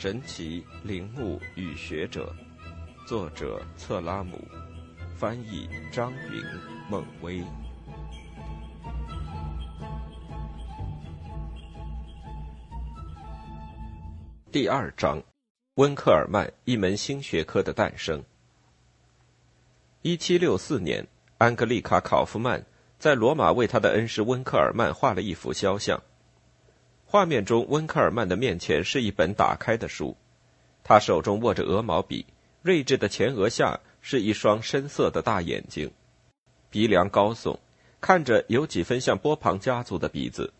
神奇陵墓与学者，作者策拉姆，翻译张云、孟威。第二章：温克尔曼一门新学科的诞生。一七六四年，安格丽卡·考夫曼在罗马为他的恩师温克尔曼画了一幅肖像。画面中，温克尔曼的面前是一本打开的书，他手中握着鹅毛笔，睿智的前额下是一双深色的大眼睛，鼻梁高耸，看着有几分像波旁家族的鼻子，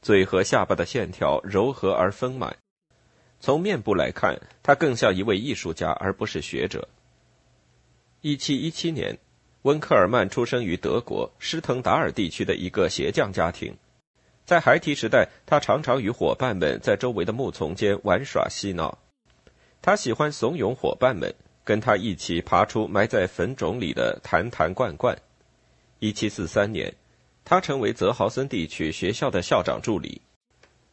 嘴和下巴的线条柔和而丰满。从面部来看，他更像一位艺术家而不是学者。一七一七年，温克尔曼出生于德国施滕达尔地区的一个鞋匠家庭。在孩提时代，他常常与伙伴们在周围的木丛间玩耍嬉闹。他喜欢怂恿伙伴们跟他一起爬出埋在坟冢里的坛坛罐罐。1743年，他成为泽豪森地区学校的校长助理。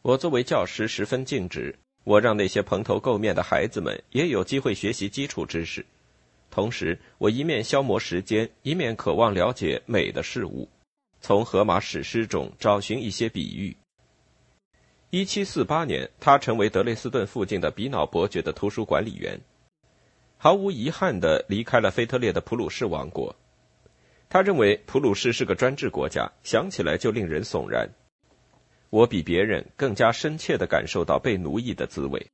我作为教师十分尽职，我让那些蓬头垢面的孩子们也有机会学习基础知识。同时，我一面消磨时间，一面渴望了解美的事物。从荷马史诗中找寻一些比喻。一七四八年，他成为德累斯顿附近的比瑙伯爵的图书管理员，毫无遗憾地离开了腓特烈的普鲁士王国。他认为普鲁士是个专制国家，想起来就令人悚然。我比别人更加深切地感受到被奴役的滋味。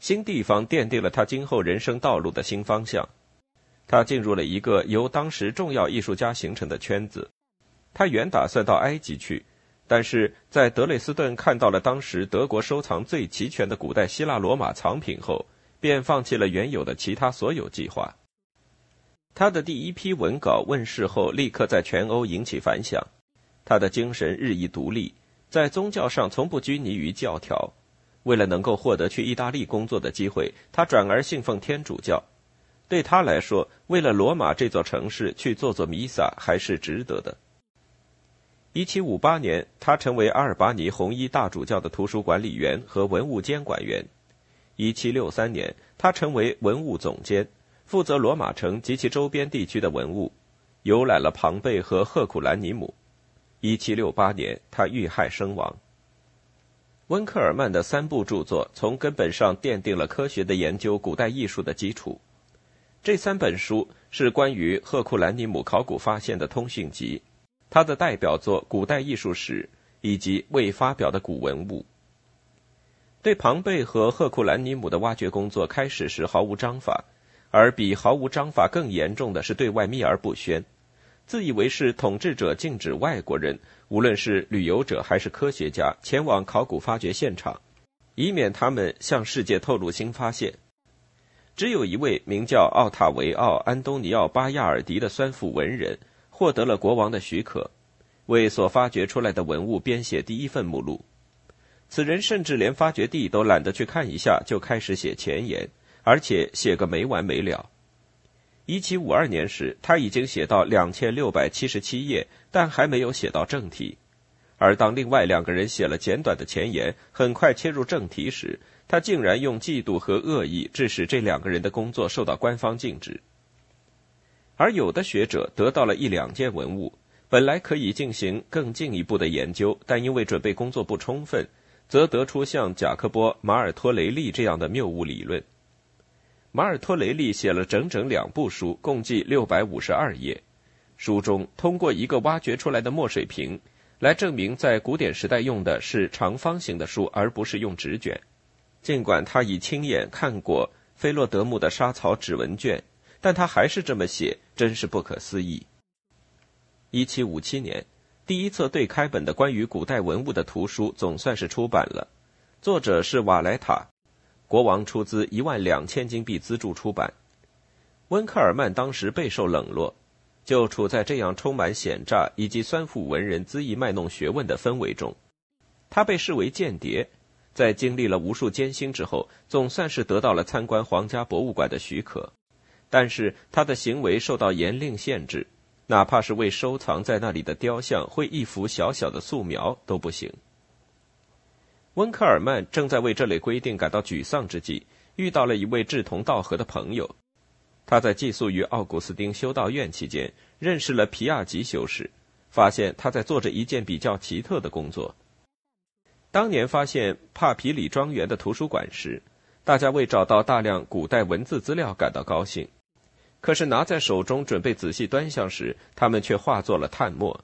新地方奠定了他今后人生道路的新方向。他进入了一个由当时重要艺术家形成的圈子。他原打算到埃及去，但是在德累斯顿看到了当时德国收藏最齐全的古代希腊罗马藏品后，便放弃了原有的其他所有计划。他的第一批文稿问世后，立刻在全欧引起反响。他的精神日益独立，在宗教上从不拘泥于教条。为了能够获得去意大利工作的机会，他转而信奉天主教。对他来说，为了罗马这座城市去做做弥撒还是值得的。一七五八年，他成为阿尔巴尼红衣大主教的图书管理员和文物监管员。一七六三年，他成为文物总监，负责罗马城及其周边地区的文物，游览了庞贝和赫库兰尼姆。一七六八年，他遇害身亡。温克尔曼的三部著作从根本上奠定了科学的研究古代艺术的基础。这三本书是关于赫库兰尼姆考古发现的通讯集。他的代表作《古代艺术史》以及未发表的古文物。对庞贝和赫库兰尼姆的挖掘工作开始时毫无章法，而比毫无章法更严重的是对外秘而不宣，自以为是统治者禁止外国人，无论是旅游者还是科学家，前往考古发掘现场，以免他们向世界透露新发现。只有一位名叫奥塔维奥·安东尼奥·巴亚尔迪的酸腐文人。获得了国王的许可，为所发掘出来的文物编写第一份目录。此人甚至连发掘地都懒得去看一下，就开始写前言，而且写个没完没了。一七五二年时，他已经写到两千六百七十七页，但还没有写到正题。而当另外两个人写了简短的前言，很快切入正题时，他竟然用嫉妒和恶意，致使这两个人的工作受到官方禁止。而有的学者得到了一两件文物，本来可以进行更进一步的研究，但因为准备工作不充分，则得出像贾科波·马尔托雷利这样的谬误理论。马尔托雷利写了整整两部书，共计六百五十二页。书中通过一个挖掘出来的墨水瓶，来证明在古典时代用的是长方形的书，而不是用纸卷。尽管他已亲眼看过菲洛德姆的沙草指纹卷。但他还是这么写，真是不可思议。一七五七年，第一册对开本的关于古代文物的图书总算是出版了，作者是瓦莱塔，国王出资一万两千金币资助出版。温克尔曼当时备受冷落，就处在这样充满险诈以及酸腐文人恣意卖弄学问的氛围中，他被视为间谍，在经历了无数艰辛之后，总算是得到了参观皇家博物馆的许可。但是他的行为受到严令限制，哪怕是为收藏在那里的雕像绘一幅小小的素描都不行。温克尔曼正在为这类规定感到沮丧之际，遇到了一位志同道合的朋友。他在寄宿于奥古斯丁修道院期间，认识了皮亚吉修士，发现他在做着一件比较奇特的工作。当年发现帕皮里庄园的图书馆时，大家为找到大量古代文字资料感到高兴，可是拿在手中准备仔细端详时，他们却化作了炭末。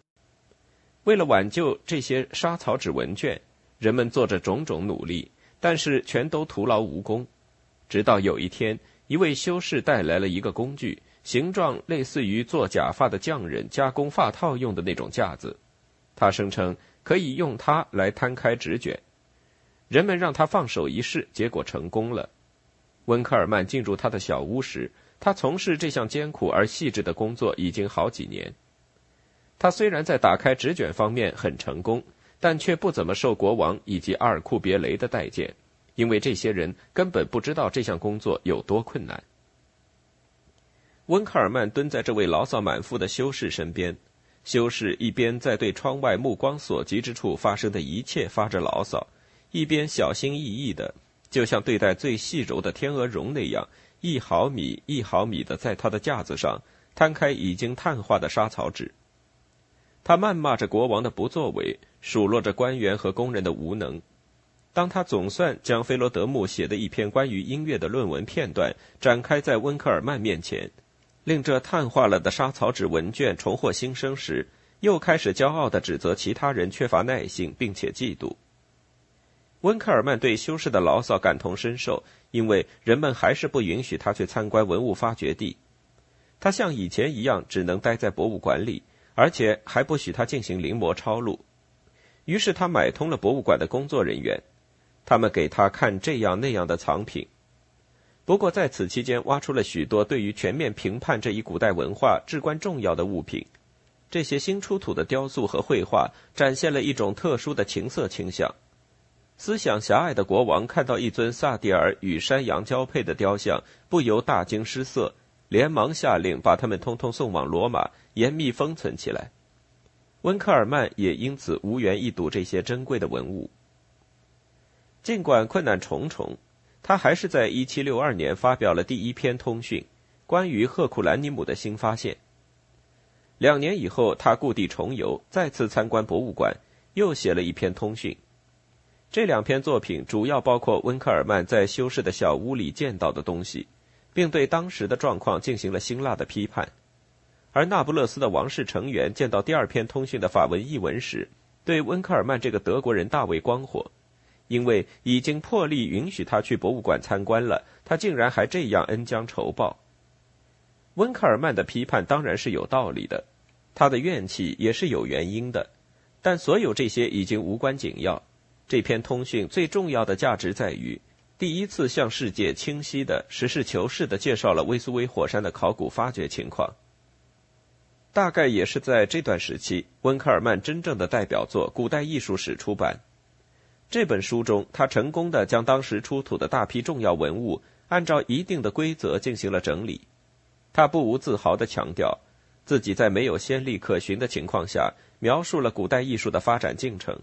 为了挽救这些沙草纸文卷，人们做着种种努力，但是全都徒劳无功。直到有一天，一位修士带来了一个工具，形状类似于做假发的匠人加工发套用的那种架子。他声称可以用它来摊开纸卷。人们让他放手一试，结果成功了。温克尔曼进入他的小屋时，他从事这项艰苦而细致的工作已经好几年。他虽然在打开纸卷方面很成功。但却不怎么受国王以及阿尔库别雷的待见，因为这些人根本不知道这项工作有多困难。温克尔曼蹲在这位牢骚满腹的修士身边，修士一边在对窗外目光所及之处发生的一切发着牢骚，一边小心翼翼的，就像对待最细柔的天鹅绒那样，一毫米一毫米的在他的架子上摊开已经碳化的沙草纸。他谩骂着国王的不作为，数落着官员和工人的无能。当他总算将菲罗德穆写的一篇关于音乐的论文片段展开在温克尔曼面前，令这碳化了的沙草纸文卷重获新生时，又开始骄傲地指责其他人缺乏耐性，并且嫉妒。温克尔曼对修士的牢骚感同身受，因为人们还是不允许他去参观文物发掘地。他像以前一样，只能待在博物馆里。而且还不许他进行临摹抄录，于是他买通了博物馆的工作人员，他们给他看这样那样的藏品。不过在此期间，挖出了许多对于全面评判这一古代文化至关重要的物品。这些新出土的雕塑和绘画展现了一种特殊的情色倾向。思想狭隘的国王看到一尊萨蒂尔与山羊交配的雕像，不由大惊失色。连忙下令把他们通通送往罗马，严密封存起来。温克尔曼也因此无缘一睹这些珍贵的文物。尽管困难重重，他还是在1762年发表了第一篇通讯，关于赫库兰尼姆的新发现。两年以后，他故地重游，再次参观博物馆，又写了一篇通讯。这两篇作品主要包括温克尔曼在修士的小屋里见到的东西。并对当时的状况进行了辛辣的批判，而那不勒斯的王室成员见到第二篇通讯的法文译文时，对温克尔曼这个德国人大为光火，因为已经破例允许他去博物馆参观了，他竟然还这样恩将仇报。温克尔曼的批判当然是有道理的，他的怨气也是有原因的，但所有这些已经无关紧要。这篇通讯最重要的价值在于。第一次向世界清晰的、实事求是的介绍了威苏威火山的考古发掘情况。大概也是在这段时期，温克尔曼真正的代表作《古代艺术史》出版。这本书中，他成功的将当时出土的大批重要文物按照一定的规则进行了整理。他不无自豪的强调，自己在没有先例可循的情况下，描述了古代艺术的发展进程。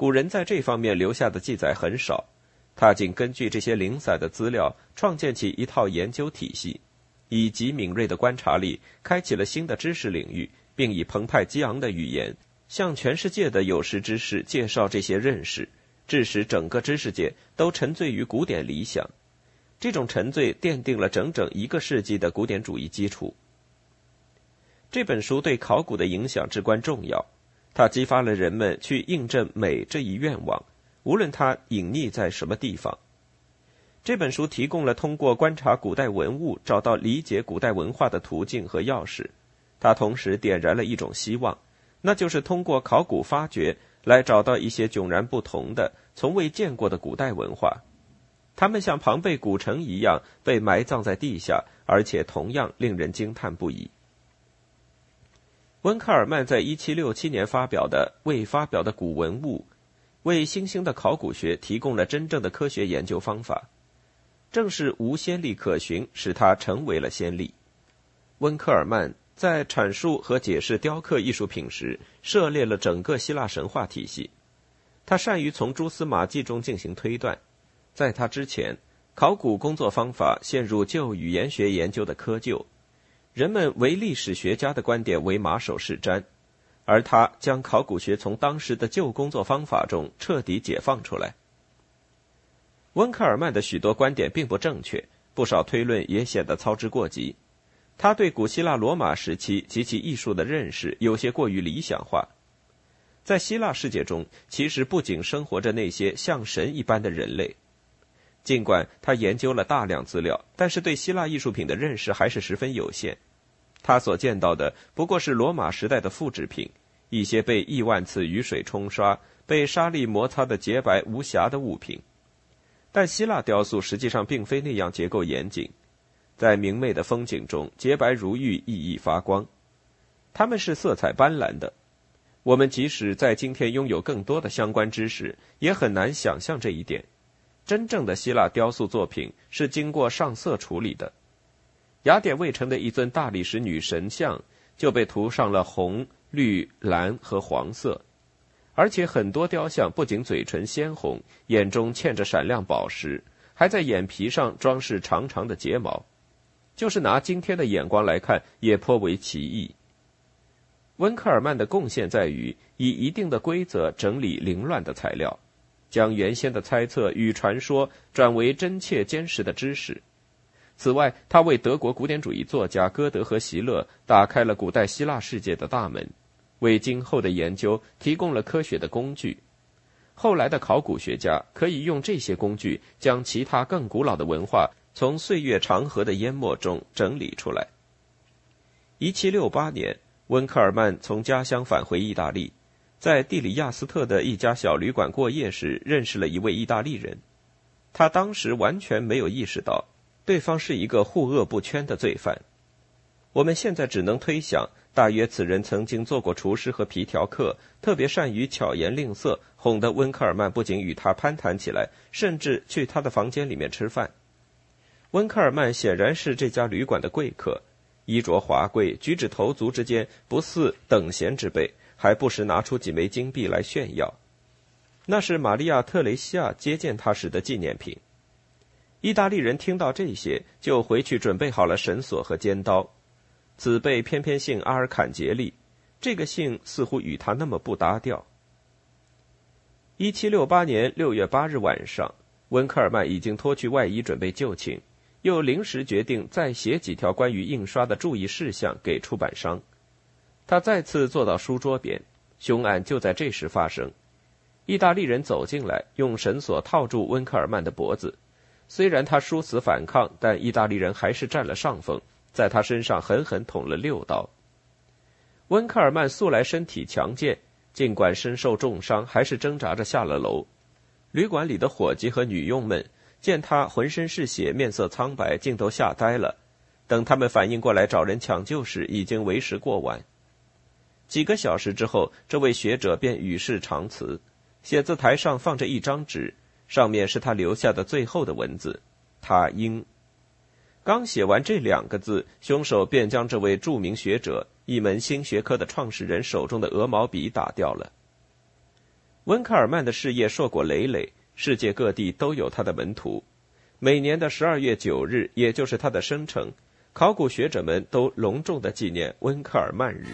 古人在这方面留下的记载很少。他仅根据这些零散的资料，创建起一套研究体系，以极敏锐的观察力，开启了新的知识领域，并以澎湃激昂的语言，向全世界的有识之士介绍这些认识，致使整个知识界都沉醉于古典理想。这种沉醉奠定了整整一个世纪的古典主义基础。这本书对考古的影响至关重要，它激发了人们去印证美这一愿望。无论它隐匿在什么地方，这本书提供了通过观察古代文物找到理解古代文化的途径和钥匙。它同时点燃了一种希望，那就是通过考古发掘来找到一些迥然不同的、从未见过的古代文化。它们像庞贝古城一样被埋葬在地下，而且同样令人惊叹不已。温克尔曼在1767年发表的未发表的古文物。为新兴的考古学提供了真正的科学研究方法，正是无先例可循，使他成为了先例。温克尔曼在阐述和解释雕刻艺术品时，涉猎了整个希腊神话体系。他善于从蛛丝马迹中进行推断。在他之前，考古工作方法陷入旧语言学研究的窠臼，人们唯历史学家的观点为马首是瞻，而他将考古学从当时的旧工作方法中彻底解放出来。温克尔曼的许多观点并不正确，不少推论也显得操之过急。他对古希腊罗马时期及其艺术的认识有些过于理想化。在希腊世界中，其实不仅生活着那些像神一般的人类。尽管他研究了大量资料，但是对希腊艺术品的认识还是十分有限。他所见到的不过是罗马时代的复制品，一些被亿万次雨水冲刷、被沙粒摩擦的洁白无瑕的物品。但希腊雕塑实际上并非那样结构严谨，在明媚的风景中洁白如玉，熠熠发光。它们是色彩斑斓的。我们即使在今天拥有更多的相关知识，也很难想象这一点。真正的希腊雕塑作品是经过上色处理的。雅典卫城的一尊大理石女神像就被涂上了红、绿、蓝和黄色。而且很多雕像不仅嘴唇鲜红，眼中嵌着闪亮宝石，还在眼皮上装饰长长的睫毛。就是拿今天的眼光来看，也颇为奇异。温克尔曼的贡献在于以一定的规则整理凌乱的材料，将原先的猜测与传说转为真切坚实的知识。此外，他为德国古典主义作家歌德和席勒打开了古代希腊世界的大门。为今后的研究提供了科学的工具。后来的考古学家可以用这些工具，将其他更古老的文化从岁月长河的淹没中整理出来。一七六八年，温克尔曼从家乡返回意大利，在蒂里亚斯特的一家小旅馆过夜时，认识了一位意大利人。他当时完全没有意识到，对方是一个护恶不圈的罪犯。我们现在只能推想。大约此人曾经做过厨师和皮条客，特别善于巧言令色，哄得温克尔曼不仅与他攀谈起来，甚至去他的房间里面吃饭。温克尔曼显然是这家旅馆的贵客，衣着华贵，举止投足之间不似等闲之辈，还不时拿出几枚金币来炫耀。那是玛利亚·特雷西亚接见他时的纪念品。意大利人听到这些，就回去准备好了绳索和尖刀。子辈偏偏姓阿尔坎杰利，这个姓似乎与他那么不搭调。一七六八年六月八日晚上，温克尔曼已经脱去外衣准备就寝，又临时决定再写几条关于印刷的注意事项给出版商。他再次坐到书桌边，凶案就在这时发生。意大利人走进来，用绳索套住温克尔曼的脖子。虽然他殊死反抗，但意大利人还是占了上风。在他身上狠狠捅了六刀。温克尔曼素来身体强健，尽管身受重伤，还是挣扎着下了楼。旅馆里的伙计和女佣们见他浑身是血，面色苍白，竟都吓呆了。等他们反应过来找人抢救时，已经为时过晚。几个小时之后，这位学者便与世长辞。写字台上放着一张纸，上面是他留下的最后的文字：他应。刚写完这两个字，凶手便将这位著名学者、一门新学科的创始人手中的鹅毛笔打掉了。温克尔曼的事业硕果累累，世界各地都有他的门徒。每年的十二月九日，也就是他的生辰，考古学者们都隆重的纪念温克尔曼日。